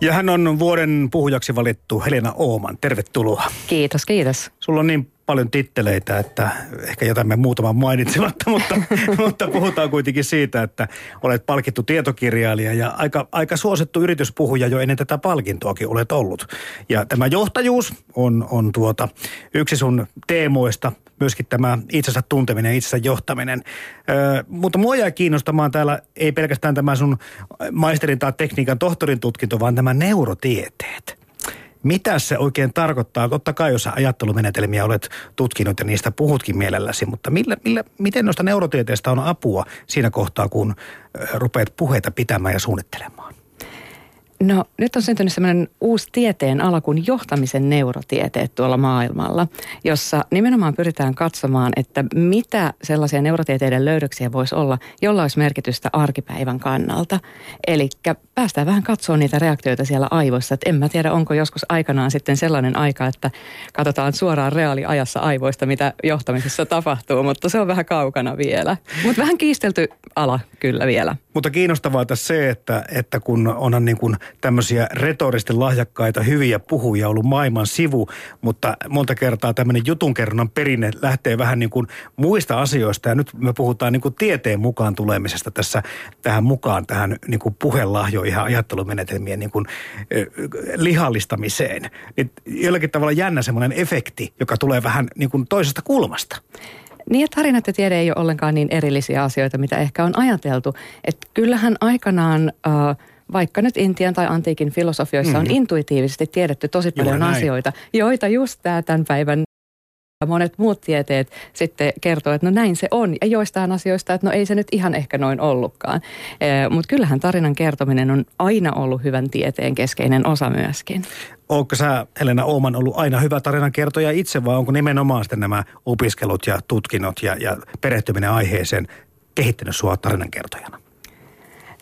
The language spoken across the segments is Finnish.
Ja hän on vuoden puhujaksi valittu Helena Ooman. Tervetuloa. Kiitos, kiitos. Sulla on niin paljon titteleitä, että ehkä jätämme muutaman mainitsematta, mutta, mutta puhutaan kuitenkin siitä, että olet palkittu tietokirjailija ja aika, aika suosittu yrityspuhuja jo ennen tätä palkintoakin olet ollut. Ja tämä johtajuus on, on tuota, yksi sun teemoista, myöskin tämä itsensä tunteminen itsensä johtaminen. Ö, mutta mua jää kiinnostamaan täällä ei pelkästään tämä sun maisterin tai tekniikan tohtorin tutkinto, vaan tämä neurotieteet. Mitä se oikein tarkoittaa? Totta kai, jos ajattelumenetelmiä olet tutkinut ja niistä puhutkin mielelläsi, mutta millä, millä, miten noista neurotieteistä on apua siinä kohtaa, kun rupeat puheita pitämään ja suunnittelemaan? No nyt on syntynyt sellainen uusi tieteen ala kuin johtamisen neurotieteet tuolla maailmalla, jossa nimenomaan pyritään katsomaan, että mitä sellaisia neurotieteiden löydöksiä voisi olla, jolla olisi merkitystä arkipäivän kannalta. Eli päästään vähän katsoa niitä reaktioita siellä aivoissa. Että en mä tiedä, onko joskus aikanaan sitten sellainen aika, että katsotaan suoraan reaaliajassa aivoista, mitä johtamisessa tapahtuu, mutta se on vähän kaukana vielä. Mutta vähän kiistelty ala kyllä vielä. Mutta kiinnostavaa tässä se, että, että kun onhan niin kuin tämmöisiä retorisesti lahjakkaita, hyviä puhuja ollut maailman sivu, mutta monta kertaa tämmöinen jutunkerronnan perinne lähtee vähän niin kuin muista asioista. Ja nyt me puhutaan niin kuin tieteen mukaan tulemisesta tässä tähän mukaan, tähän niin kuin puhelahjoihin ja ajattelumenetelmien niin kuin, lihallistamiseen. Niin jollakin tavalla jännä semmoinen efekti, joka tulee vähän niin kuin toisesta kulmasta. Niin ja tarinat ja tiede ei ole ollenkaan niin erillisiä asioita, mitä ehkä on ajateltu. Että kyllähän aikanaan... Äh, vaikka nyt Intian tai antiikin filosofioissa mm. on intuitiivisesti tiedetty tosi paljon asioita, joita just tämä tämän päivän monet muut tieteet sitten kertoo, että no näin se on. Ja joistain asioista, että no ei se nyt ihan ehkä noin ollutkaan. Mutta kyllähän tarinan kertominen on aina ollut hyvän tieteen keskeinen osa myöskin. Onko sä, Helena Ooman, ollut aina hyvä tarinan kertoja itse vai onko nimenomaan sitten nämä opiskelut ja tutkinnot ja, ja perehtyminen aiheeseen kehittänyt sua tarinankertojana?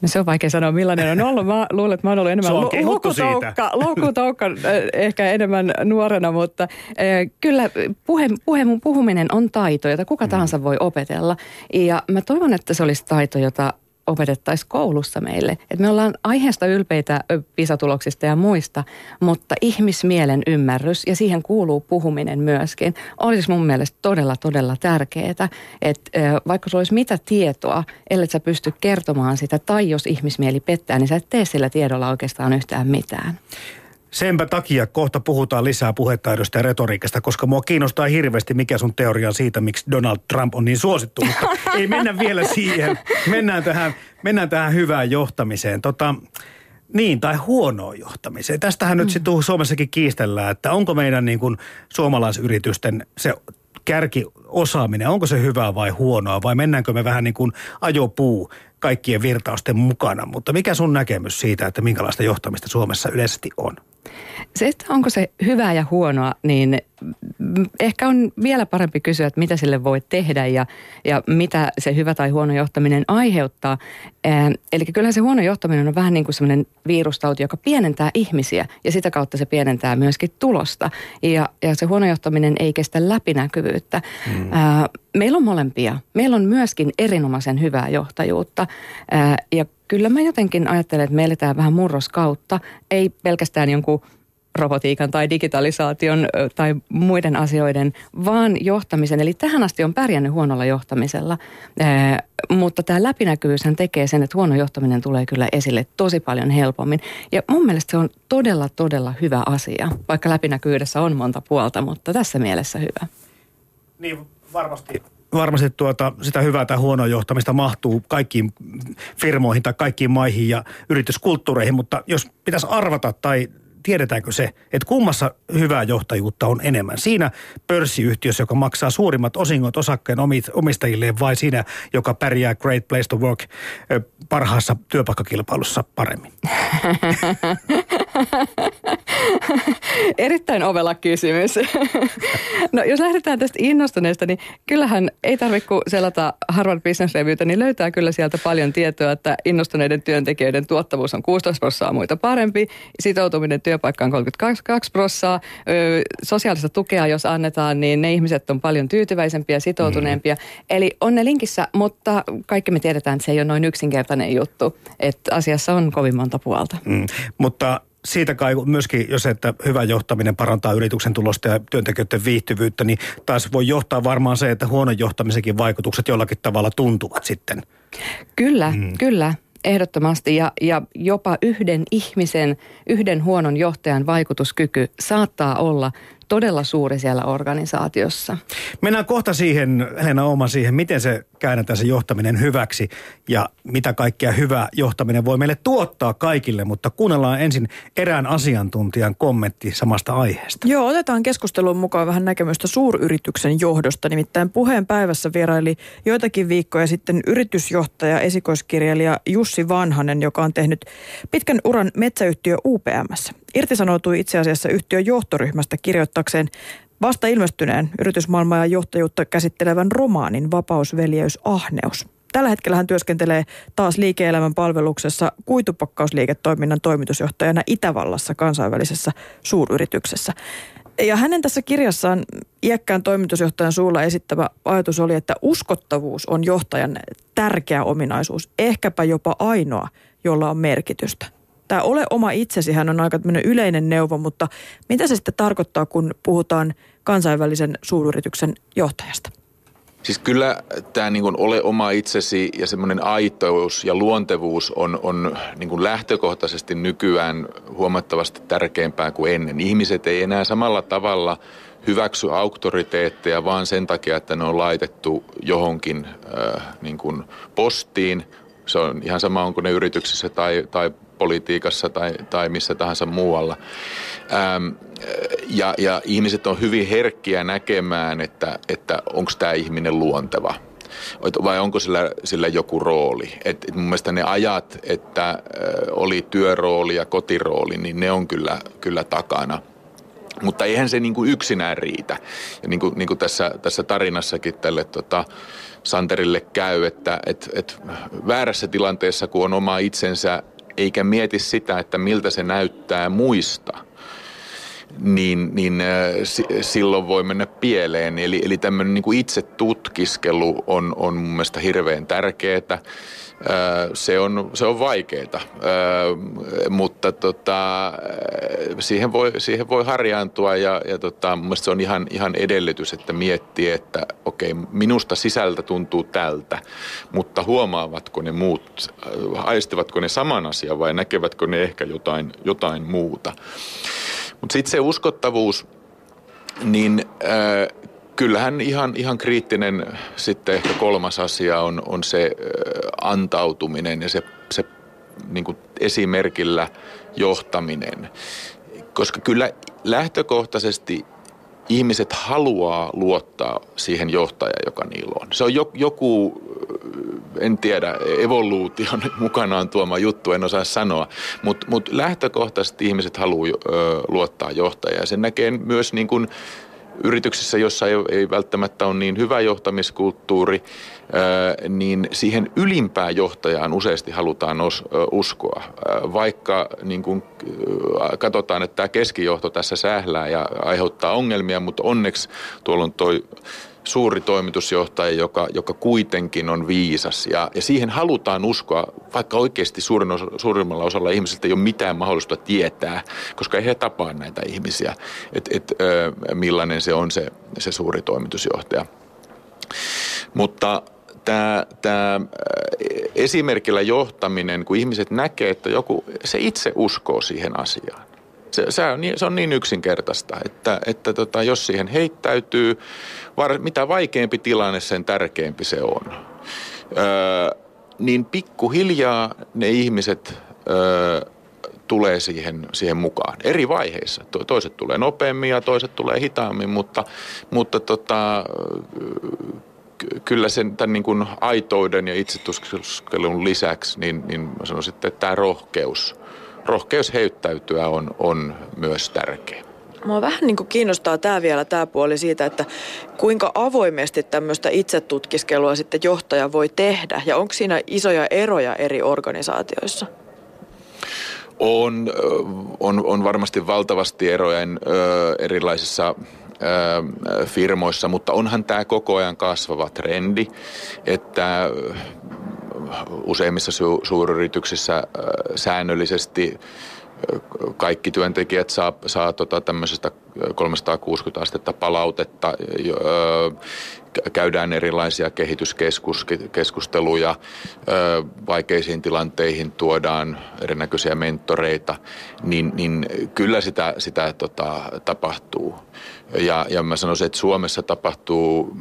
No se on vaikea sanoa, millainen on ollut. Mä luulen, että mä oon ollut enemmän lukutoukka, lukutoukka ehkä enemmän nuorena, mutta äh, kyllä puhe, puhe, puhuminen on taito, jota kuka mm. tahansa voi opetella. Ja mä toivon, että se olisi taito, jota opetettaisiin koulussa meille. Et me ollaan aiheesta ylpeitä pisatuloksista ja muista, mutta ihmismielen ymmärrys ja siihen kuuluu puhuminen myöskin olisi mun mielestä todella, todella tärkeää. Että vaikka sulla olisi mitä tietoa, ellei sä pysty kertomaan sitä, tai jos ihmismieli pettää, niin sä et tee sillä tiedolla oikeastaan yhtään mitään. Senpä takia kohta puhutaan lisää puhetaidosta ja retoriikasta, koska mua kiinnostaa hirveästi, mikä sun teoria on siitä, miksi Donald Trump on niin suosittu. Mutta ei mennä vielä siihen. Mennään tähän, mennään tähän hyvään johtamiseen. Tota, niin, tai huonoon johtamiseen. Tästähän mm. nyt sitten Suomessakin kiistellään, että onko meidän niin kuin suomalaisyritysten se kärkiosaaminen, onko se hyvää vai huonoa, vai mennäänkö me vähän niin kuin ajopuu kaikkien virtausten mukana. Mutta mikä sun näkemys siitä, että minkälaista johtamista Suomessa yleisesti on? Se, että onko se hyvää ja huonoa, niin ehkä on vielä parempi kysyä, että mitä sille voi tehdä ja, ja mitä se hyvä tai huono johtaminen aiheuttaa. Ää, eli kyllähän se huono johtaminen on vähän niin kuin semmoinen virustauti, joka pienentää ihmisiä ja sitä kautta se pienentää myöskin tulosta. Ja, ja se huono johtaminen ei kestä läpinäkyvyyttä. Mm. Ää, meillä on molempia. Meillä on myöskin erinomaisen hyvää johtajuutta ää, ja kyllä mä jotenkin ajattelen, että me eletään vähän murroskautta, ei pelkästään jonkun robotiikan tai digitalisaation tai muiden asioiden, vaan johtamisen. Eli tähän asti on pärjännyt huonolla johtamisella, ee, mutta tämä läpinäkyvyyshän tekee sen, että huono johtaminen tulee kyllä esille tosi paljon helpommin. Ja mun mielestä se on todella, todella hyvä asia, vaikka läpinäkyvyydessä on monta puolta, mutta tässä mielessä hyvä. Niin, varmasti varmasti tuota, sitä hyvää tai huonoa johtamista mahtuu kaikkiin firmoihin tai kaikkiin maihin ja yrityskulttuureihin, mutta jos pitäisi arvata tai tiedetäänkö se, että kummassa hyvää johtajuutta on enemmän? Siinä pörssiyhtiössä, joka maksaa suurimmat osingot osakkeen omistajilleen vai siinä, joka pärjää Great Place to Work parhaassa työpaikkakilpailussa paremmin? Erittäin ovela kysymys. no jos lähdetään tästä innostuneesta, niin kyllähän ei tarvitse kuin selata Harvard Business Reviewtä, niin löytää kyllä sieltä paljon tietoa, että innostuneiden työntekijöiden tuottavuus on 16 prosenttia muita parempi, sitoutuminen työpaikkaan 32 prosenttia, sosiaalista tukea jos annetaan, niin ne ihmiset on paljon tyytyväisempiä, sitoutuneempia. Mm. Eli on ne linkissä, mutta kaikki me tiedetään, että se ei ole noin yksinkertainen juttu, että asiassa on kovin monta puolta. Mm. Mutta siitä kai myöskin, jos että hyvä johtaminen parantaa yrityksen tulosta ja työntekijöiden viihtyvyyttä, niin taas voi johtaa varmaan se, että huonon johtamisenkin vaikutukset jollakin tavalla tuntuvat sitten. Kyllä, mm. kyllä ehdottomasti ja, ja jopa yhden ihmisen, yhden huonon johtajan vaikutuskyky saattaa olla todella suuri siellä organisaatiossa. Mennään kohta siihen, Helena Ooma, siihen, miten se käännetään se johtaminen hyväksi ja mitä kaikkea hyvä johtaminen voi meille tuottaa kaikille, mutta kuunnellaan ensin erään asiantuntijan kommentti samasta aiheesta. Joo, otetaan keskusteluun mukaan vähän näkemystä suuryrityksen johdosta. Nimittäin puheen päivässä vieraili joitakin viikkoja sitten yritysjohtaja, esikoiskirjailija Jussi Vanhanen, joka on tehnyt pitkän uran metsäyhtiö UPMssä. Irtisanoutui itse asiassa yhtiön johtoryhmästä kirjoittakseen vasta ilmestyneen yritysmaailmaa ja johtajuutta käsittelevän romaanin Vapausveljeys Ahneus. Tällä hetkellä hän työskentelee taas liike-elämän palveluksessa kuitupakkausliiketoiminnan toimitusjohtajana Itävallassa kansainvälisessä suuryrityksessä. Ja hänen tässä kirjassaan iäkkään toimitusjohtajan suulla esittävä ajatus oli, että uskottavuus on johtajan tärkeä ominaisuus, ehkäpä jopa ainoa, jolla on merkitystä tämä ole oma itsesi, hän on aika yleinen neuvo, mutta mitä se sitten tarkoittaa, kun puhutaan kansainvälisen suuryrityksen johtajasta? Siis kyllä tämä niin ole oma itsesi ja semmoinen aitous ja luontevuus on, on niin lähtökohtaisesti nykyään huomattavasti tärkeämpää kuin ennen. Ihmiset ei enää samalla tavalla hyväksy auktoriteetteja vaan sen takia, että ne on laitettu johonkin äh, niin kuin postiin. Se on ihan sama, onko ne yrityksissä tai, tai politiikassa tai, tai missä tahansa muualla. Ähm, ja, ja ihmiset on hyvin herkkiä näkemään, että, että onko tämä ihminen luonteva vai onko sillä, sillä joku rooli. Et, et mun mielestä ne ajat, että äh, oli työrooli ja kotirooli, niin ne on kyllä, kyllä takana. Mutta eihän se niin kuin yksinään riitä. Ja niin kuin, niin kuin tässä, tässä tarinassakin tälle tota, Santerille käy, että et, et väärässä tilanteessa, kun on oma itsensä eikä mieti sitä, että miltä se näyttää muista, niin, niin äh, silloin voi mennä pieleen. Eli, eli tämmöinen niin kuin itse tutkiskelu on, on mun mielestä hirveän tärkeää. Äh, se on, se on vaikeaa, äh, mutta tota, siihen, voi, siihen voi harjaantua ja, ja tota, mun se on ihan, ihan edellytys, että miettii, että okei, minusta sisältä tuntuu tältä, mutta huomaavatko ne muut, aistivatko ne saman asian vai näkevätkö ne ehkä jotain, jotain muuta. Mutta sitten se uskottavuus, niin äh, kyllähän ihan, ihan kriittinen sitten ehkä kolmas asia on, on se äh, antautuminen ja se, se niin kuin esimerkillä johtaminen. Koska kyllä lähtökohtaisesti ihmiset haluaa luottaa siihen johtajaan, joka niillä on. Se on joku, en tiedä, evoluution mukanaan tuoma juttu, en osaa sanoa, mutta mut lähtökohtaisesti ihmiset haluaa luottaa johtajaan. Sen näkee myös niin kuin yrityksissä, jossa ei, ei välttämättä ole niin hyvä johtamiskulttuuri, niin siihen ylimpään johtajaan useasti halutaan uskoa. Vaikka niin kuin, katsotaan, että tämä keskijohto tässä sählää ja aiheuttaa ongelmia, mutta onneksi tuolla on toi suuri toimitusjohtaja, joka, joka kuitenkin on viisas. Ja, ja siihen halutaan uskoa, vaikka oikeasti suurin osa, suurimmalla osalla ihmisistä ei ole mitään mahdollista tietää, koska ei he tapaa näitä ihmisiä, että et, millainen se on se, se suuri toimitusjohtaja. Mutta tämä, tämä esimerkillä johtaminen, kun ihmiset näkee, että joku, se itse uskoo siihen asiaan. Se, se, on, niin, se on niin yksinkertaista, että, että tota, jos siihen heittäytyy, var, mitä vaikeampi tilanne, sen tärkeämpi se on. Öö, niin pikkuhiljaa ne ihmiset öö, tulee siihen, siihen mukaan eri vaiheissa. Toiset tulee nopeammin ja toiset tulee hitaammin, mutta, mutta tota, kyllä sen tämän niin kuin aitouden ja itsetuskelun lisäksi, niin, niin mä sanoisin, että tämä rohkeus – rohkeus heittäytyä on, on myös tärkeä. Mua vähän niin kuin kiinnostaa tämä vielä, tämä puoli siitä, että kuinka avoimesti tämmöistä itsetutkiskelua sitten johtaja voi tehdä ja onko siinä isoja eroja eri organisaatioissa? On, on, on varmasti valtavasti eroja erilaisissa firmoissa, mutta onhan tämä koko ajan kasvava trendi, että useimmissa su- suuryrityksissä säännöllisesti kaikki työntekijät saa, saa tota tämmöisestä 360 astetta palautetta, käydään erilaisia kehityskeskusteluja, vaikeisiin tilanteihin tuodaan erinäköisiä mentoreita, niin, niin kyllä sitä, sitä tota, tapahtuu. Ja, ja mä sanoisin, että Suomessa tapahtuu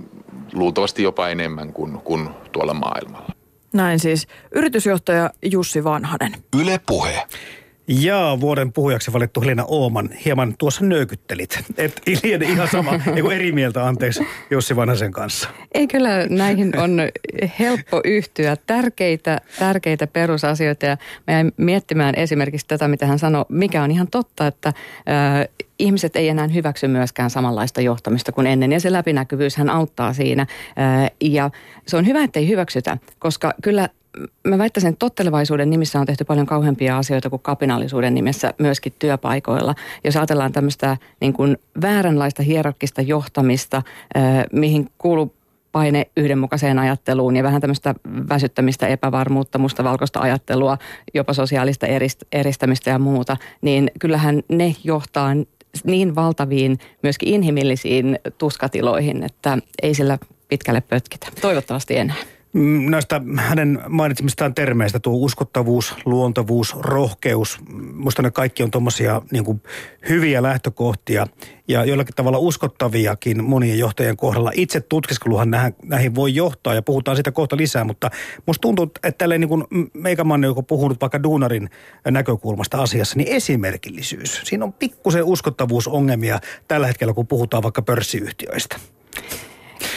luultavasti jopa enemmän kuin, kuin tuolla maailmalla. Näin siis yritysjohtaja Jussi Vanhanen. Yle Puhe. Ja vuoden puhujaksi valittu Helena Ooman hieman tuossa nökyttelit. Et liene ihan sama, eiku eri mieltä, anteeksi, Jussi Vanhasen kanssa. Ei kyllä, näihin on helppo yhtyä. Tärkeitä, tärkeitä perusasioita ja mä jäin miettimään esimerkiksi tätä, mitä hän sanoi, mikä on ihan totta, että äh, ihmiset ei enää hyväksy myöskään samanlaista johtamista kuin ennen ja se läpinäkyvyys hän auttaa siinä. Äh, ja se on hyvä, että ei hyväksytä, koska kyllä mä väittäisin, että tottelevaisuuden nimissä on tehty paljon kauheampia asioita kuin kapinallisuuden nimessä myöskin työpaikoilla. Jos ajatellaan tämmöistä niin kuin vääränlaista hierarkista johtamista, mihin kuuluu paine yhdenmukaiseen ajatteluun ja vähän tämmöistä väsyttämistä, epävarmuutta, mustavalkoista ajattelua, jopa sosiaalista eristämistä ja muuta, niin kyllähän ne johtaa niin valtaviin myöskin inhimillisiin tuskatiloihin, että ei sillä pitkälle pötkitä. Toivottavasti enää. Mm, näistä hänen mainitsemistaan termeistä, tuo uskottavuus, luontavuus, rohkeus, musta ne kaikki on tuommoisia niin hyviä lähtökohtia ja jollakin tavalla uskottaviakin monien johtajien kohdalla. Itse tutkiskeluhan näihin voi johtaa ja puhutaan siitä kohta lisää, mutta musta tuntuu, että tälleen niin kuin joka puhunut vaikka duunarin näkökulmasta asiassa, niin esimerkillisyys. Siinä on pikkusen uskottavuusongelmia tällä hetkellä, kun puhutaan vaikka pörssiyhtiöistä.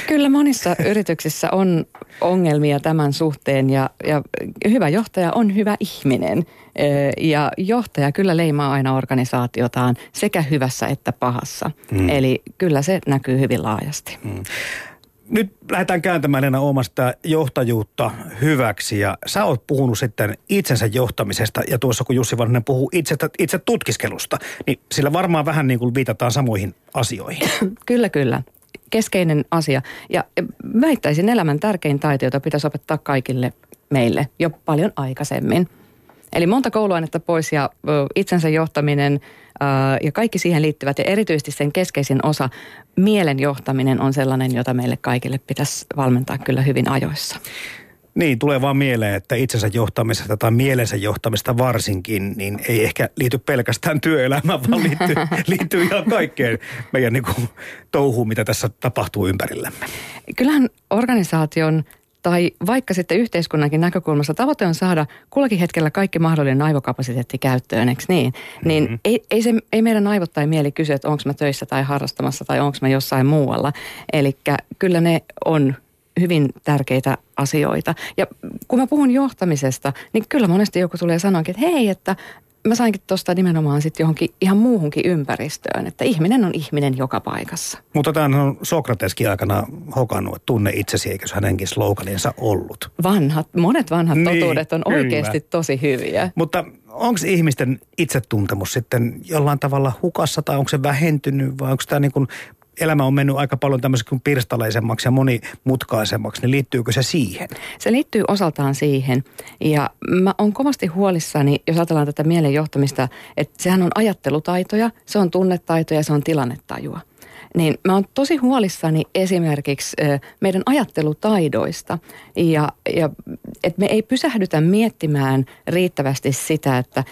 Kyllä monissa yrityksissä on ongelmia tämän suhteen ja, ja hyvä johtaja on hyvä ihminen. Ja johtaja kyllä leimaa aina organisaatiotaan sekä hyvässä että pahassa. Mm. Eli kyllä se näkyy hyvin laajasti. Mm. Nyt lähdetään kääntämään enää omasta johtajuutta hyväksi ja sä oot puhunut sitten itsensä johtamisesta ja tuossa kun Jussi Vanhanen puhuu itse, itse tutkiskelusta, niin sillä varmaan vähän niin kuin viitataan samoihin asioihin. kyllä, kyllä keskeinen asia. Ja väittäisin elämän tärkein taito, jota pitäisi opettaa kaikille meille jo paljon aikaisemmin. Eli monta kouluainetta pois ja itsensä johtaminen ja kaikki siihen liittyvät ja erityisesti sen keskeisin osa, mielen johtaminen on sellainen, jota meille kaikille pitäisi valmentaa kyllä hyvin ajoissa. Niin, tulee vaan mieleen, että itsensä johtamisesta tai mielensä johtamista varsinkin, niin ei ehkä liity pelkästään työelämään, vaan liittyy, liittyy ihan kaikkeen meidän niin kuin, touhuun, mitä tässä tapahtuu ympärillämme. Kyllähän organisaation tai vaikka sitten yhteiskunnankin näkökulmasta tavoite on saada kullakin hetkellä kaikki mahdollinen aivokapasiteetti käyttöön, eikö niin? Niin mm-hmm. ei, ei, se, ei meidän aivot tai mieli kysy, että onko mä töissä tai harrastamassa tai onko mä jossain muualla. Eli kyllä ne on hyvin tärkeitä asioita. Ja kun mä puhun johtamisesta, niin kyllä monesti joku tulee sanoakin, että hei, että mä sainkin tuosta nimenomaan sitten johonkin ihan muuhunkin ympäristöön, että ihminen on ihminen joka paikassa. Mutta tämä on Sokrateskin aikana hokannut, että tunne itsesi, eikö hänenkin sloganinsa ollut? Vanhat, monet vanhat niin, totuudet on kyllä. oikeasti tosi hyviä. Mutta onko ihmisten itsetuntemus sitten jollain tavalla hukassa tai onko se vähentynyt vai onko tämä niin kuin elämä on mennyt aika paljon tämmöiseksi kuin pirstaleisemmaksi ja monimutkaisemmaksi, niin liittyykö se siihen? Se liittyy osaltaan siihen. Ja mä oon kovasti huolissani, jos ajatellaan tätä mielen johtamista, että sehän on ajattelutaitoja, se on tunnetaitoja, se on tilannetajua niin mä oon tosi huolissani esimerkiksi meidän ajattelutaidoista ja, ja että me ei pysähdytä miettimään riittävästi sitä, että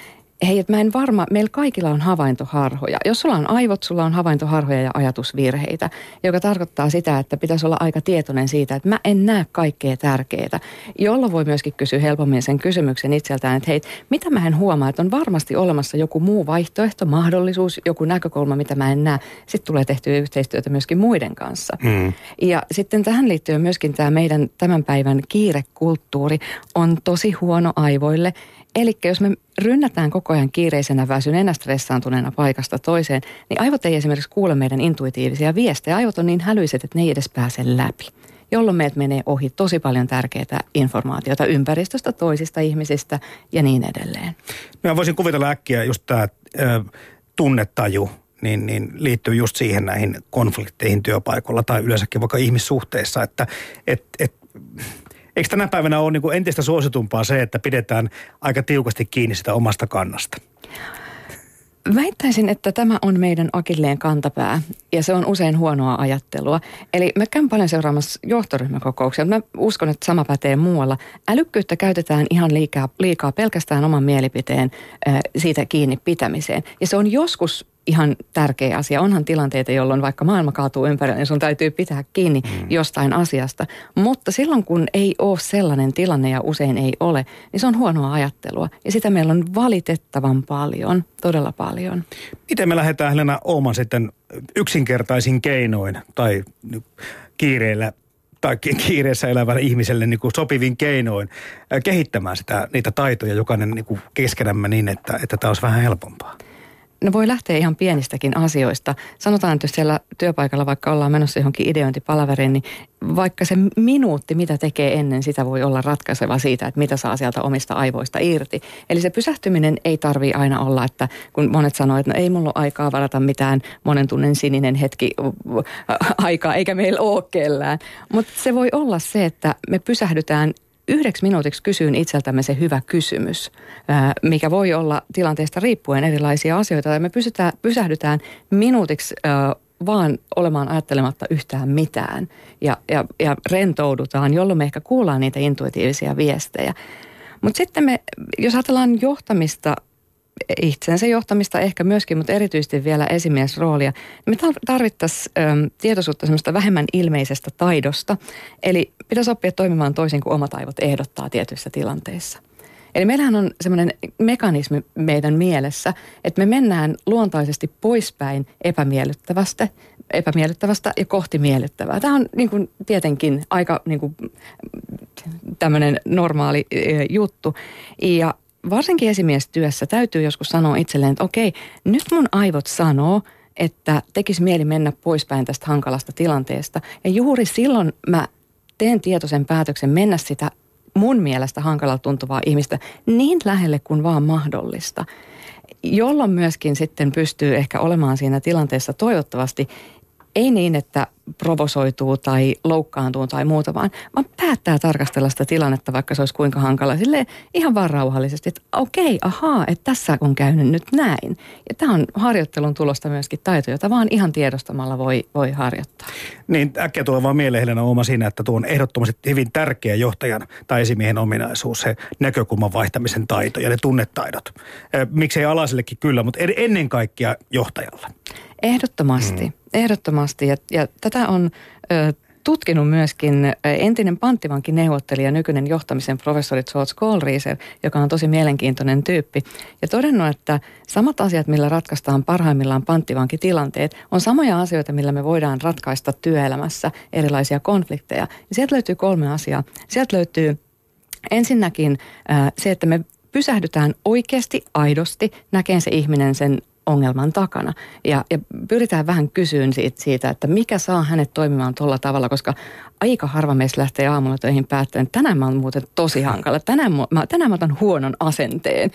hei, että mä en varma, meillä kaikilla on havaintoharhoja. Jos sulla on aivot, sulla on havaintoharhoja ja ajatusvirheitä, joka tarkoittaa sitä, että pitäisi olla aika tietoinen siitä, että mä en näe kaikkea tärkeää, jolloin voi myöskin kysyä helpommin sen kysymyksen itseltään, että hei, mitä mä en huomaa, että on varmasti olemassa joku muu vaihtoehto, mahdollisuus, joku näkökulma, mitä mä en näe. Sitten tulee tehtyä yhteistyötä myöskin muiden kanssa. Hmm. Ja sitten tähän liittyy myöskin tämä meidän tämän päivän kiirekulttuuri on tosi huono aivoille Eli jos me rynnätään koko ajan kiireisenä, väsyneenä, stressaantuneena paikasta toiseen, niin aivot ei esimerkiksi kuule meidän intuitiivisia viestejä. Aivot on niin hälyiset, että ne ei edes pääse läpi jolloin meidät menee ohi tosi paljon tärkeää informaatiota ympäristöstä, toisista ihmisistä ja niin edelleen. Mä voisin kuvitella äkkiä just tämä tunnetaju, niin, niin liittyy just siihen näihin konflikteihin työpaikoilla tai yleensäkin vaikka ihmissuhteissa, että et, et, Eikö tänä päivänä ole niin entistä suositumpaa se, että pidetään aika tiukasti kiinni sitä omasta kannasta? Väittäisin, että tämä on meidän akilleen kantapää ja se on usein huonoa ajattelua. Eli mä käyn paljon seuraamassa johtoryhmäkokouksia. Mä uskon, että sama pätee muualla. Älykkyyttä käytetään ihan liikaa, liikaa pelkästään oman mielipiteen siitä kiinni pitämiseen. Ja se on joskus ihan tärkeä asia. Onhan tilanteita, jolloin vaikka maailma kaatuu ympärille, niin sun täytyy pitää kiinni mm. jostain asiasta. Mutta silloin, kun ei ole sellainen tilanne ja usein ei ole, niin se on huonoa ajattelua. Ja sitä meillä on valitettavan paljon, todella paljon. Miten me lähdetään Helena Ooman sitten yksinkertaisin keinoin tai kiireellä tai kiireessä elävälle ihmiselle niin kuin sopivin keinoin kehittämään sitä, niitä taitoja jokainen niin kuin keskenämme niin, että, että tämä olisi vähän helpompaa? Ne voi lähteä ihan pienistäkin asioista. Sanotaan, että jos siellä työpaikalla vaikka ollaan menossa johonkin ideointipalaveriin, niin vaikka se minuutti, mitä tekee ennen, sitä voi olla ratkaiseva siitä, että mitä saa sieltä omista aivoista irti. Eli se pysähtyminen ei tarvi aina olla, että kun monet sanoo, että no ei mulla ole aikaa varata mitään monen tunnen sininen hetki aikaa, eikä meillä ole kellään. Mutta se voi olla se, että me pysähdytään yhdeksi minuutiksi kysyyn itseltämme se hyvä kysymys, mikä voi olla tilanteesta riippuen erilaisia asioita. Ja me pysytään, pysähdytään minuutiksi vaan olemaan ajattelematta yhtään mitään ja, ja, ja rentoudutaan, jolloin me ehkä kuullaan niitä intuitiivisia viestejä. Mutta sitten me, jos ajatellaan johtamista itsensä johtamista ehkä myöskin, mutta erityisesti vielä esimiesroolia. Me tarvittaisiin tietoisuutta semmoista vähemmän ilmeisestä taidosta. Eli pitäisi oppia toimimaan toisin kuin omat aivot ehdottaa tietyissä tilanteissa. Eli meillähän on semmoinen mekanismi meidän mielessä, että me mennään luontaisesti poispäin epämiellyttävästä, epämiellyttävästä ja kohti miellyttävää. Tämä on niin kuin, tietenkin aika niin kuin, tämmöinen normaali e, juttu. Ja varsinkin esimiestyössä täytyy joskus sanoa itselleen, että okei, nyt mun aivot sanoo, että tekisi mieli mennä poispäin tästä hankalasta tilanteesta. Ja juuri silloin mä teen tietoisen päätöksen mennä sitä mun mielestä hankalalla tuntuvaa ihmistä niin lähelle kuin vaan mahdollista. Jolloin myöskin sitten pystyy ehkä olemaan siinä tilanteessa toivottavasti ei niin, että provosoituu tai loukkaantuu tai muuta, vaan, vaan päättää tarkastella sitä tilannetta, vaikka se olisi kuinka hankala. Sille ihan vaan rauhallisesti, että okei, ahaa, että tässä on käynyt nyt näin. Ja tämä on harjoittelun tulosta myöskin taito, jota vaan ihan tiedostamalla voi, voi harjoittaa. Niin, äkkiä tulee vaan mieleen Helena Ooma siinä, että tuo on ehdottomasti hyvin tärkeä johtajan tai esimiehen ominaisuus, se näkökulman vaihtamisen taito ja ne tunnetaidot. Miksei alaisellekin kyllä, mutta ennen kaikkea johtajalla. Ehdottomasti, mm. Ehdottomasti. Ja, ja tätä on ö, tutkinut myöskin entinen panttivankin neuvottelija, nykyinen johtamisen professori George Kohlrieser, joka on tosi mielenkiintoinen tyyppi. Ja todennut, että samat asiat, millä ratkaistaan parhaimmillaan panttivankitilanteet, on samoja asioita, millä me voidaan ratkaista työelämässä erilaisia konflikteja. Ja sieltä löytyy kolme asiaa. Sieltä löytyy ensinnäkin se, että me pysähdytään oikeasti, aidosti, näkeen se ihminen sen ongelman takana. Ja, ja pyritään vähän kysyyn siitä, siitä, että mikä saa hänet toimimaan tuolla tavalla, koska aika harva meistä lähtee aamulla töihin päättämään, että tänään mä oon muuten tosi hankala, tänään mä, tänään mä otan huonon asenteen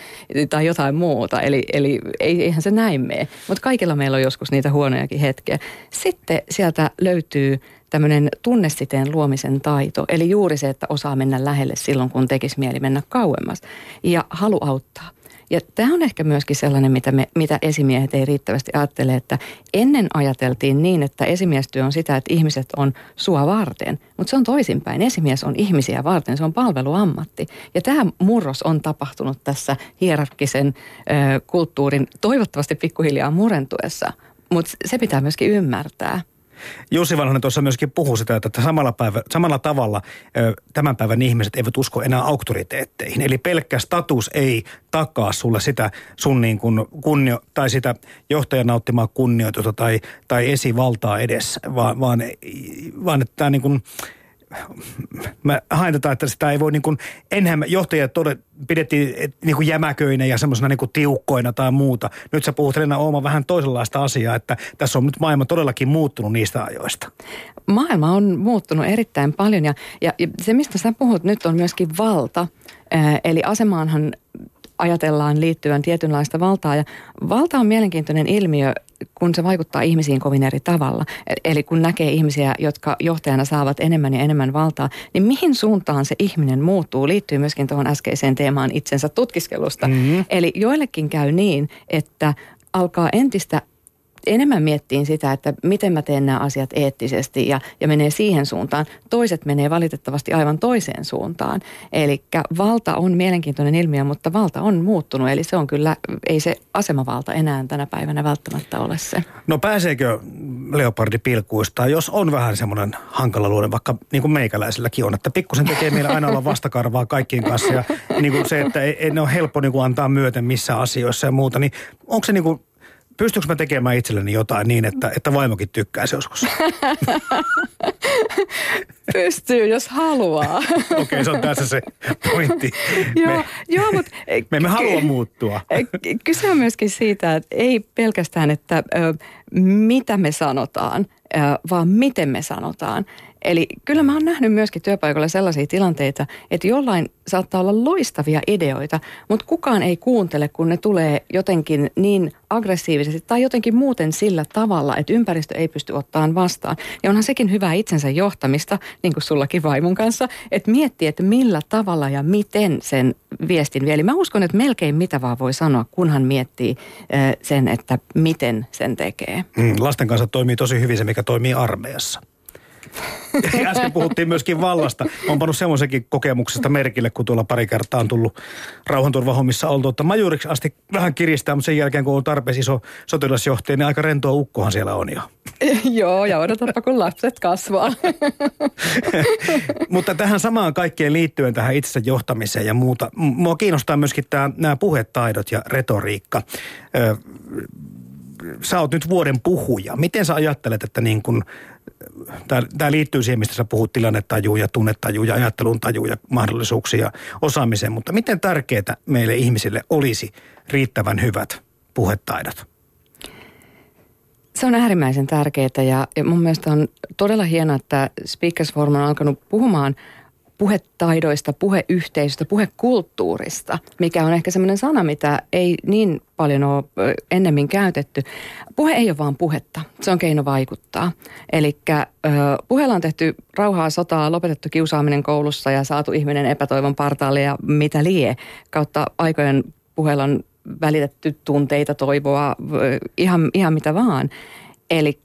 tai jotain muuta. Eli, eli eihän se näin mene, mutta kaikilla meillä on joskus niitä huonojakin hetkiä. Sitten sieltä löytyy tämmöinen tunnesiteen luomisen taito, eli juuri se, että osaa mennä lähelle silloin, kun tekisi mieli mennä kauemmas ja halu auttaa. Ja tämä on ehkä myöskin sellainen, mitä, me, mitä esimiehet ei riittävästi ajattele, että ennen ajateltiin niin, että esimiestyö on sitä, että ihmiset on sua varten, mutta se on toisinpäin. Esimies on ihmisiä varten, se on palveluammatti. Ja tämä murros on tapahtunut tässä hierarkkisen ö, kulttuurin toivottavasti pikkuhiljaa murentuessa, mutta se pitää myöskin ymmärtää. Jussi Vanhanen tuossa myöskin puhuu sitä, että samalla, päivä, samalla tavalla tämän päivän ihmiset eivät usko enää auktoriteetteihin. Eli pelkkä status ei takaa sulle sitä sun niin kuin kunnio, tai sitä johtajan nauttimaa kunnioitusta tai, tai esivaltaa edes, vaan, vaan, vaan että tämä niin kuin, mä hain tätä, että sitä ei voi niin kuin, enhän johtajia tode, pidettiin niin kuin jämäköinä ja semmoisena niin kuin tiukkoina tai muuta. Nyt sä puhut Helena Ooma vähän toisenlaista asiaa, että tässä on nyt maailma todellakin muuttunut niistä ajoista. Maailma on muuttunut erittäin paljon ja, ja, ja se, mistä sä puhut nyt on myöskin valta. Eli asemaanhan ajatellaan liittyvän tietynlaista valtaa. Ja valta on mielenkiintoinen ilmiö, kun se vaikuttaa ihmisiin kovin eri tavalla. E- eli kun näkee ihmisiä, jotka johtajana saavat enemmän ja enemmän valtaa, niin mihin suuntaan se ihminen muuttuu, liittyy myöskin tuohon äskeiseen teemaan itsensä tutkiskelusta. Mm-hmm. Eli joillekin käy niin, että alkaa entistä enemmän miettiin sitä, että miten mä teen nämä asiat eettisesti ja, ja menee siihen suuntaan. Toiset menee valitettavasti aivan toiseen suuntaan. Eli valta on mielenkiintoinen ilmiö, mutta valta on muuttunut. Eli se on kyllä, ei se asemavalta enää tänä päivänä välttämättä ole se. No pääseekö leopardi pilkuista, jos on vähän semmoinen hankala luonne, vaikka niin kuin meikäläisilläkin on, että pikkusen tekee meillä aina olla vastakarvaa kaikkien kanssa ja niin kuin se, että ei, ei ne ole helppo niin kuin antaa myöten missä asioissa ja muuta, niin onko se niin kuin pystyykö mä tekemään itselleni jotain niin, että, että vaimokin tykkäisi joskus? Pystyy, jos haluaa. Okei, okay, se on tässä se pointti. joo, me, joo, mutta... Me emme halua muuttua. Kyse on myöskin siitä, että ei pelkästään, että ö, mitä me sanotaan, ö, vaan miten me sanotaan. Eli kyllä mä oon nähnyt myöskin työpaikalla sellaisia tilanteita, että jollain saattaa olla loistavia ideoita, mutta kukaan ei kuuntele, kun ne tulee jotenkin niin aggressiivisesti tai jotenkin muuten sillä tavalla, että ympäristö ei pysty ottamaan vastaan. Ja onhan sekin hyvää itsensä johtamista, niin kuin sullakin vaimon kanssa, että miettiä, että millä tavalla ja miten sen viestin vie. Eli mä uskon, että melkein mitä vaan voi sanoa, kunhan miettii sen, että miten sen tekee. Mm, lasten kanssa toimii tosi hyvin se, mikä toimii armeijassa. Äsken puhuttiin myöskin vallasta. Olen pannut semmoisenkin kokemuksesta merkille, kun tuolla pari kertaa on tullut rauhanturvahommissa oltu, että majuriksi asti vähän kiristää, mutta sen jälkeen kun on tarpeeksi iso sotilasjohtaja, niin aika rentoa ukkohan siellä on jo. Joo, ja odotapa kun lapset kasvaa. mutta tähän samaan kaikkeen liittyen tähän itsensä johtamiseen ja muuta. Mua kiinnostaa myöskin tämä, nämä puhetaidot ja retoriikka sä oot nyt vuoden puhuja. Miten sä ajattelet, että niin kun, tämä liittyy siihen, mistä sä puhut tilannetajuun ja tunnetajuun ja ajattelun tajuun ja mahdollisuuksia ja osaamiseen, mutta miten tärkeää meille ihmisille olisi riittävän hyvät puhetaidot? Se on äärimmäisen tärkeää ja, mun mielestä on todella hienoa, että Speakers Forum on alkanut puhumaan – puhetaidoista, puheyhteisöstä, puhekulttuurista, mikä on ehkä semmoinen sana, mitä ei niin paljon ole ennemmin käytetty. Puhe ei ole vaan puhetta, se on keino vaikuttaa. Eli puheella on tehty rauhaa, sotaa, lopetettu kiusaaminen koulussa ja saatu ihminen epätoivon partaalle ja mitä lie. Kautta aikojen puheella on välitetty tunteita, toivoa, ihan, ihan mitä vaan. Eli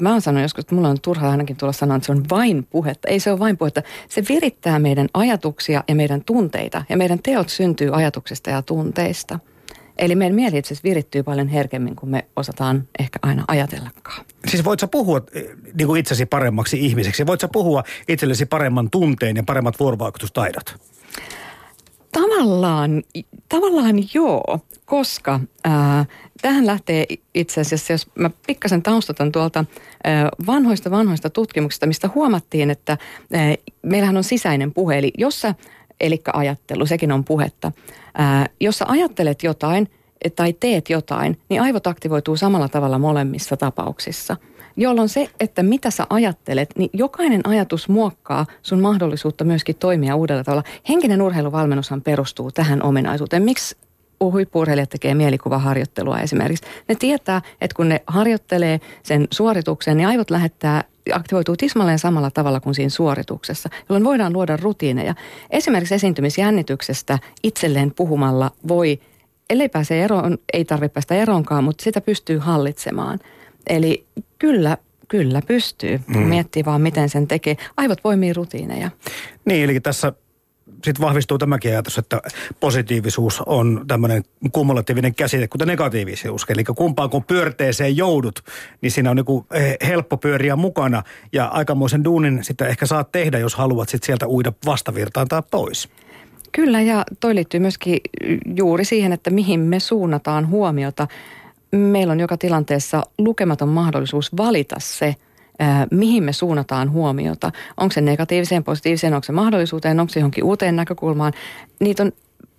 mä oon sanonut joskus, että mulla on turha ainakin tulla sanoa, että se on vain puhetta. Ei se ole vain puhetta. Se virittää meidän ajatuksia ja meidän tunteita. Ja meidän teot syntyy ajatuksista ja tunteista. Eli meidän mieli itse virittyy paljon herkemmin kuin me osataan ehkä aina ajatellakaan. Siis voit sä puhua eh, niin kuin itsesi paremmaksi ihmiseksi? Voit sä puhua itsellesi paremman tunteen ja paremmat vuorovaikutustaidot? Tavallaan, tavallaan joo, koska ää, tähän lähtee itse asiassa, jos mä pikkasen taustatan tuolta vanhoista vanhoista tutkimuksista, mistä huomattiin, että meillähän on sisäinen puhe, eli jossa, eli ajattelu, sekin on puhetta. Jos sä ajattelet jotain tai teet jotain, niin aivot aktivoituu samalla tavalla molemmissa tapauksissa – jolloin se, että mitä sä ajattelet, niin jokainen ajatus muokkaa sun mahdollisuutta myöskin toimia uudella tavalla. Henkinen urheiluvalmennushan perustuu tähän ominaisuuteen. Miksi huippuurheilijat tekee mielikuvaharjoittelua esimerkiksi. Ne tietää, että kun ne harjoittelee sen suorituksen, niin aivot lähettää aktivoituu tismalleen samalla tavalla kuin siinä suorituksessa, jolloin voidaan luoda rutiineja. Esimerkiksi esiintymisjännityksestä itselleen puhumalla voi, ellei pääse eroon, ei tarvitse päästä eroonkaan, mutta sitä pystyy hallitsemaan – Eli kyllä, kyllä pystyy. Mm. Miettii vaan, miten sen tekee. Aivot poimii rutiineja. Niin, eli tässä sitten vahvistuu tämäkin ajatus, että positiivisuus on tämmöinen kumulatiivinen käsite, kuten negatiivisuus. Eli kumpaan kun pyörteeseen joudut, niin siinä on niin helppo pyöriä mukana. Ja aikamoisen duunin sitä ehkä saat tehdä, jos haluat sit sieltä uida vastavirtaan tai pois. Kyllä, ja toi liittyy myöskin juuri siihen, että mihin me suunnataan huomiota meillä on joka tilanteessa lukematon mahdollisuus valita se, mihin me suunnataan huomiota. Onko se negatiiviseen, positiiviseen, onko se mahdollisuuteen, onko se johonkin uuteen näkökulmaan. Niitä on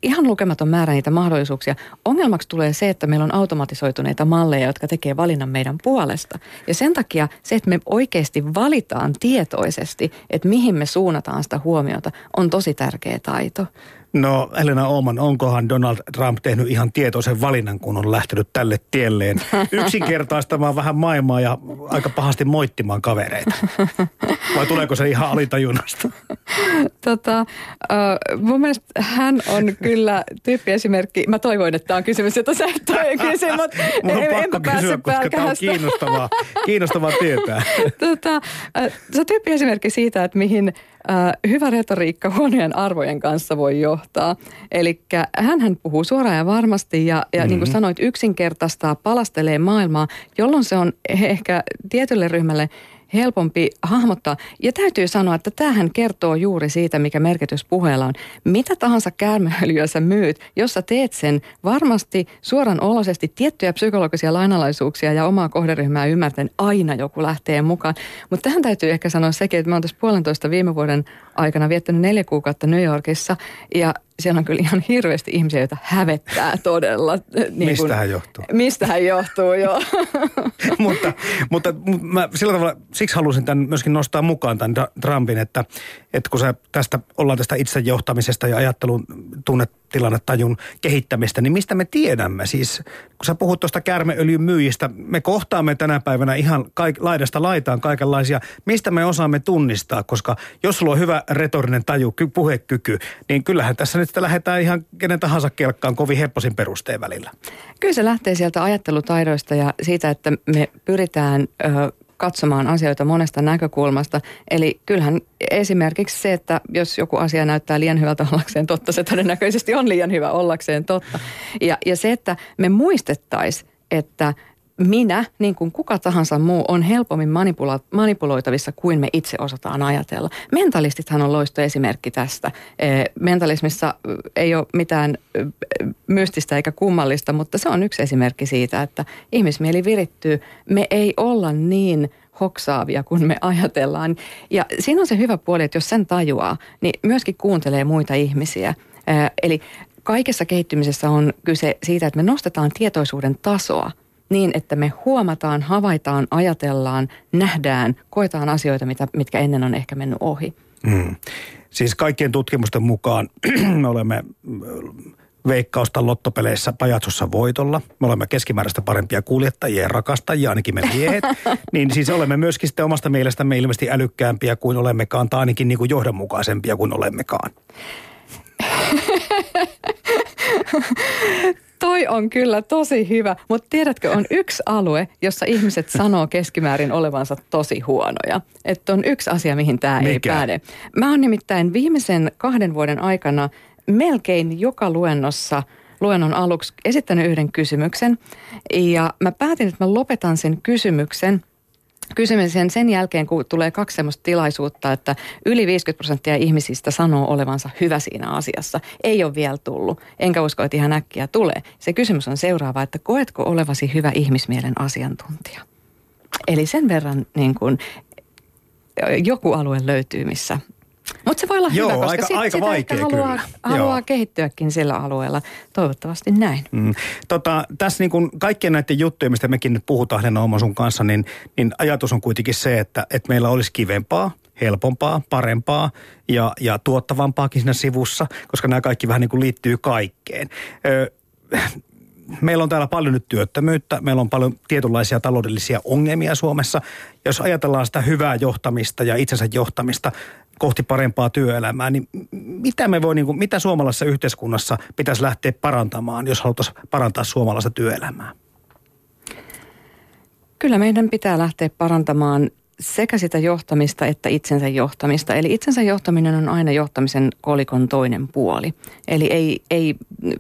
ihan lukematon määrä niitä mahdollisuuksia. Ongelmaksi tulee se, että meillä on automatisoituneita malleja, jotka tekee valinnan meidän puolesta. Ja sen takia se, että me oikeasti valitaan tietoisesti, että mihin me suunnataan sitä huomiota, on tosi tärkeä taito. No Elena Oman, onkohan Donald Trump tehnyt ihan tietoisen valinnan, kun on lähtenyt tälle tielleen yksinkertaistamaan vähän maailmaa ja aika pahasti moittimaan kavereita? Vai tuleeko se ihan alitajunnasta? Tota, uh, mun mielestä hän on kyllä tyyppiesimerkki. Mä toivoin, että tämä on kysymys, jota sä et toi kysyä, mutta Mun on en, pakko kysyä, koska tämä on kiinnostavaa, kiinnostavaa tietää. tota, uh, se on tyyppiesimerkki siitä, että mihin hyvä retoriikka huonojen arvojen kanssa voi johtaa. Eli hän puhuu suoraan ja varmasti ja, ja mm-hmm. niin kuin sanoit, yksinkertaistaa, palastelee maailmaa, jolloin se on ehkä tietylle ryhmälle – helpompi hahmottaa. Ja täytyy sanoa, että tämähän kertoo juuri siitä, mikä merkitys puheella on. Mitä tahansa käärmeöljyä sä myyt, jos sä teet sen varmasti suoran oloisesti tiettyjä psykologisia lainalaisuuksia ja omaa kohderyhmää ymmärtäen aina joku lähtee mukaan. Mutta tähän täytyy ehkä sanoa sekin, että mä oon tässä puolentoista viime vuoden aikana viettänyt neljä kuukautta New Yorkissa ja siellä on kyllä ihan hirveästi ihmisiä, joita hävettää todella. Niin mistähän johtuu? Mistähän johtuu, joo. mutta mutta mä sillä tavalla, siksi halusin tämän myöskin nostaa mukaan tämän Trumpin, että, että kun sä tästä, ollaan tästä itsejohtamisesta ja ajattelun tunnetilannettajun kehittämistä, niin mistä me tiedämme? Siis kun sä puhut tuosta kärmeöljyn myyjistä, me kohtaamme tänä päivänä ihan kaik, laidasta laitaan kaikenlaisia. Mistä me osaamme tunnistaa? Koska jos sulla on hyvä retorinen taju, ky, puhekyky, niin kyllähän tässä nyt lähdetään ihan kenen tahansa kelkkaan kovin hepposin perusteen välillä. Kyllä se lähtee sieltä ajattelutaidoista ja siitä, että me pyritään... Ö, katsomaan asioita monesta näkökulmasta. Eli kyllähän esimerkiksi se, että jos joku asia näyttää liian hyvältä ollakseen totta, se todennäköisesti on liian hyvä ollakseen totta. Ja, ja se, että me muistettaisiin, että minä, niin kuin kuka tahansa muu, on helpommin manipula- manipuloitavissa kuin me itse osataan ajatella. Mentalistithan on loistoesimerkki tästä. E, mentalismissa ei ole mitään mystistä eikä kummallista, mutta se on yksi esimerkki siitä, että ihmismieli virittyy. Me ei olla niin hoksaavia, kun me ajatellaan. Ja siinä on se hyvä puoli, että jos sen tajuaa, niin myöskin kuuntelee muita ihmisiä. Eli kaikessa kehittymisessä on kyse siitä, että me nostetaan tietoisuuden tasoa – niin, että me huomataan, havaitaan, ajatellaan, nähdään, koetaan asioita, mitä, mitkä ennen on ehkä mennyt ohi. Mm. Siis kaikkien tutkimusten mukaan me olemme veikkausta lottopeleissä pajatsossa voitolla. Me olemme keskimääräistä parempia kuljettajia ja rakastajia, ainakin me miehet. niin siis olemme myöskin sitten omasta mielestämme ilmeisesti älykkäämpiä kuin olemmekaan, tai ainakin niin kuin johdonmukaisempia kuin olemmekaan. Toi on kyllä tosi hyvä, mutta tiedätkö, on yksi alue, jossa ihmiset sanoo keskimäärin olevansa tosi huonoja. Että on yksi asia, mihin tämä ei päde. Mä oon nimittäin viimeisen kahden vuoden aikana melkein joka luennossa luennon aluksi esittänyt yhden kysymyksen. Ja mä päätin, että mä lopetan sen kysymyksen – kysymisen sen jälkeen, kun tulee kaksi sellaista tilaisuutta, että yli 50 prosenttia ihmisistä sanoo olevansa hyvä siinä asiassa. Ei ole vielä tullut, enkä usko, että ihan äkkiä tulee. Se kysymys on seuraava, että koetko olevasi hyvä ihmismielen asiantuntija? Eli sen verran niin kuin, joku alue löytyy, missä mutta se voi olla Joo, hyvä, koska aika, sit, aika sitä vaikea haluaa, kyllä. haluaa kehittyäkin sillä alueella. Toivottavasti näin. Mm. Tota, tässä niin kuin kaikkien näiden juttujen, mistä mekin nyt puhutaan Henna sun kanssa, niin, niin ajatus on kuitenkin se, että, että meillä olisi kivempaa, helpompaa, parempaa ja, ja tuottavampaakin siinä sivussa, koska nämä kaikki vähän niin kuin liittyy kaikkeen. Ö, meillä on täällä paljon nyt työttömyyttä, meillä on paljon tietynlaisia taloudellisia ongelmia Suomessa. Jos ajatellaan sitä hyvää johtamista ja itsensä johtamista kohti parempaa työelämää, niin mitä me voi, niin kuin, mitä suomalaisessa yhteiskunnassa pitäisi lähteä parantamaan, jos haluttaisiin parantaa suomalaista työelämää? Kyllä meidän pitää lähteä parantamaan sekä sitä johtamista että itsensä johtamista. Eli itsensä johtaminen on aina johtamisen kolikon toinen puoli. Eli ei, ei,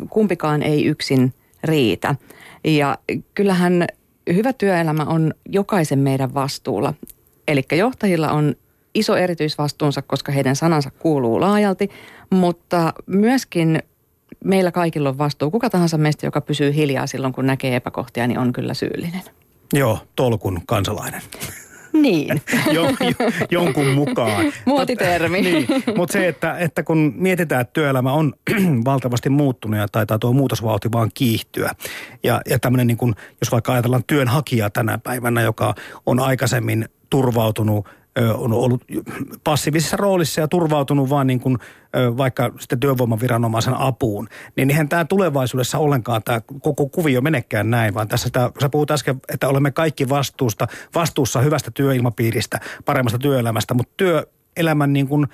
kumpikaan ei yksin riitä. Ja kyllähän hyvä työelämä on jokaisen meidän vastuulla. Eli johtajilla on iso erityisvastuunsa, koska heidän sanansa kuuluu laajalti, mutta myöskin meillä kaikilla on vastuu. Kuka tahansa meistä, joka pysyy hiljaa silloin, kun näkee epäkohtia, niin on kyllä syyllinen. Joo, tolkun kansalainen. Niin. jo, jo, jonkun mukaan. Muotitermi. niin. Mutta se, että, että kun mietitään, että työelämä on valtavasti muuttunut ja taitaa tuo muutosvauhti vaan kiihtyä. Ja, ja tämmöinen, niin kun, jos vaikka ajatellaan työnhakijaa tänä päivänä, joka on aikaisemmin turvautunut on ollut passiivisessa roolissa ja turvautunut vaan niin kuin, vaikka sitten työvoimaviranomaisen apuun, niin eihän tämä tulevaisuudessa ollenkaan tämä koko kuvio menekään näin, vaan tässä tämä, sä puhut äsken, että olemme kaikki vastuusta, vastuussa hyvästä työilmapiiristä, paremmasta työelämästä, mutta työ elämän niin kuin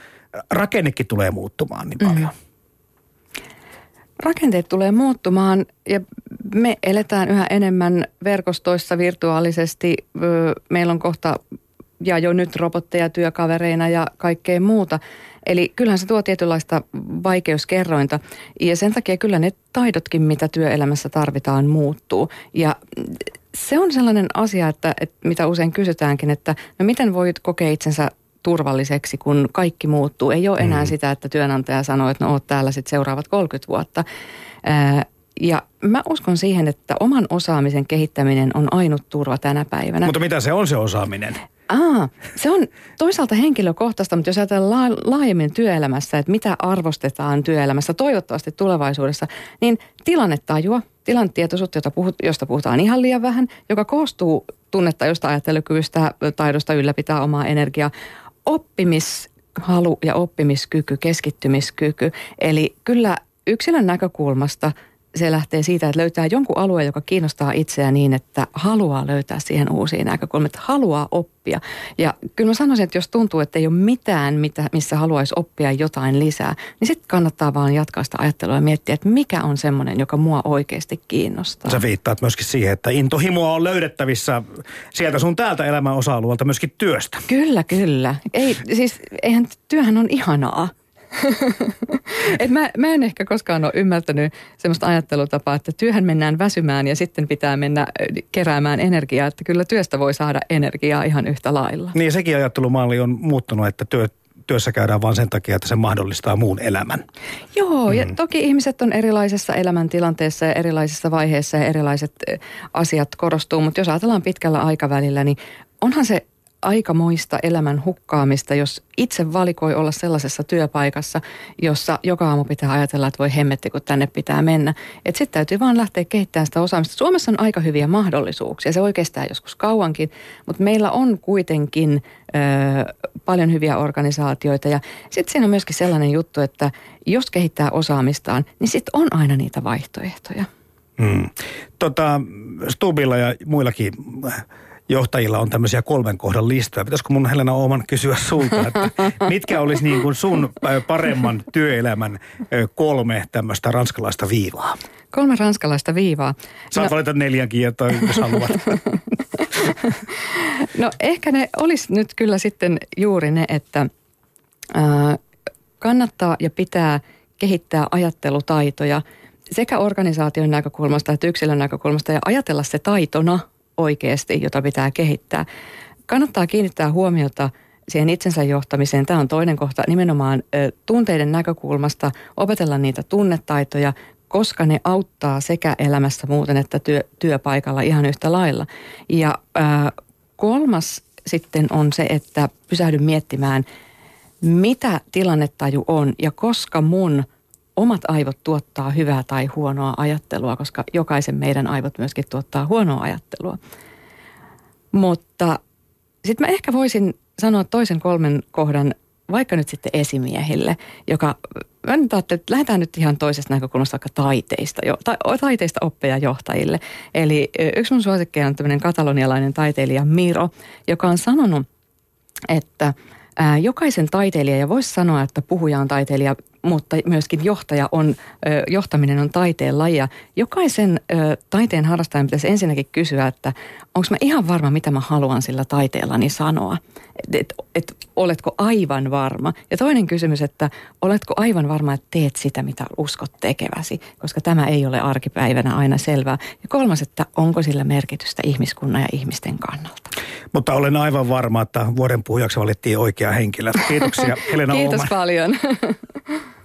rakennekin tulee muuttumaan niin paljon? Mm. Rakenteet tulee muuttumaan ja me eletään yhä enemmän verkostoissa virtuaalisesti. Meillä on kohta ja jo nyt robotteja työkavereina ja kaikkea muuta. Eli kyllähän se tuo tietynlaista vaikeuskerrointa ja sen takia kyllä ne taidotkin, mitä työelämässä tarvitaan, muuttuu. Ja se on sellainen asia, että, että mitä usein kysytäänkin, että no miten voit kokea itsensä turvalliseksi, kun kaikki muuttuu. Ei ole enää mm. sitä, että työnantaja sanoo, että no oot täällä sitten seuraavat 30 vuotta. Ää, ja mä uskon siihen, että oman osaamisen kehittäminen on ainut turva tänä päivänä. Mutta mitä se on se osaaminen? Aa, se on toisaalta henkilökohtaista, mutta jos ajatellaan laajemmin työelämässä, että mitä arvostetaan työelämässä toivottavasti tulevaisuudessa, niin tilannetajua, tilannetietoisuutta, jota puhut, josta puhutaan ihan liian vähän, joka koostuu tunnetajusta, ajattelukyvystä, taidosta ylläpitää omaa energiaa, oppimishalu ja oppimiskyky, keskittymiskyky. Eli kyllä yksilön näkökulmasta – se lähtee siitä, että löytää jonkun alueen, joka kiinnostaa itseä niin, että haluaa löytää siihen uusia näkökulmia, että haluaa oppia. Ja kyllä mä sanoisin, että jos tuntuu, että ei ole mitään, mitä, missä haluaisi oppia jotain lisää, niin sitten kannattaa vaan jatkaa sitä ajattelua ja miettiä, että mikä on semmoinen, joka mua oikeasti kiinnostaa. Sä viittaat myöskin siihen, että intohimoa on löydettävissä sieltä sun täältä elämän osa-alueelta myöskin työstä. Kyllä, kyllä. Ei, siis eihän työhän on ihanaa. Et mä, mä en ehkä koskaan ole ymmärtänyt sellaista ajattelutapaa, että työhön mennään väsymään ja sitten pitää mennä keräämään energiaa. Että kyllä työstä voi saada energiaa ihan yhtä lailla. Niin sekin ajattelumalli on muuttunut, että työ, työssä käydään vain sen takia, että se mahdollistaa muun elämän. Joo, mm. ja toki ihmiset on erilaisessa elämäntilanteessa ja erilaisissa vaiheissa ja erilaiset asiat korostuu, mutta jos ajatellaan pitkällä aikavälillä, niin onhan se aikamoista elämän hukkaamista, jos itse valikoi olla sellaisessa työpaikassa, jossa joka aamu pitää ajatella, että voi hemmetti, kun tänne pitää mennä. Että sitten täytyy vaan lähteä kehittämään sitä osaamista. Suomessa on aika hyviä mahdollisuuksia, se voi kestää joskus kauankin, mutta meillä on kuitenkin ö, paljon hyviä organisaatioita. Ja sitten siinä on myöskin sellainen juttu, että jos kehittää osaamistaan, niin sitten on aina niitä vaihtoehtoja. Hmm. Tota, Stubilla ja muillakin johtajilla on tämmöisiä kolmen kohdan listoja. Pitäisikö mun Helena Ooman kysyä sulta, että mitkä olisi niin kuin sun paremman työelämän kolme tämmöistä ranskalaista viivaa? Kolme ranskalaista viivaa. Saat no, valita neljänkin, jos haluat. no ehkä ne olisi nyt kyllä sitten juuri ne, että äh, kannattaa ja pitää kehittää ajattelutaitoja sekä organisaation näkökulmasta että yksilön näkökulmasta ja ajatella se taitona – oikeasti, jota pitää kehittää. Kannattaa kiinnittää huomiota siihen itsensä johtamiseen. Tämä on toinen kohta nimenomaan tunteiden näkökulmasta opetella niitä tunnetaitoja, koska ne auttaa sekä elämässä muuten että työ, työpaikalla ihan yhtä lailla. Ja ää, kolmas sitten on se, että pysähdy miettimään, mitä tilannetaju on ja koska mun omat aivot tuottaa hyvää tai huonoa ajattelua, koska jokaisen meidän aivot myöskin tuottaa huonoa ajattelua. Mutta sitten mä ehkä voisin sanoa toisen kolmen kohdan vaikka nyt sitten esimiehille, joka, mä nyt että lähdetään nyt ihan toisesta näkökulmasta vaikka taiteista, jo, ta, taiteista oppeja johtajille. Eli yksi mun suosikkeja on tämmöinen katalonialainen taiteilija Miro, joka on sanonut, että ää, jokaisen taiteilija, ja voisi sanoa, että puhuja on taiteilija, mutta myöskin johtaja on, johtaminen on taiteen lajia. Jokaisen taiteen harrastajan pitäisi ensinnäkin kysyä, että onko mä ihan varma, mitä mä haluan sillä taiteellani sanoa. Että et, et, oletko aivan varma? Ja toinen kysymys, että oletko aivan varma, että teet sitä, mitä uskot tekeväsi, koska tämä ei ole arkipäivänä aina selvää. Ja kolmas, että onko sillä merkitystä ihmiskunnan ja ihmisten kannalta. Mutta olen aivan varma, että vuoden puhujaksi valittiin oikea henkilö. Kiitoksia Helena Kiitos Ooman. paljon.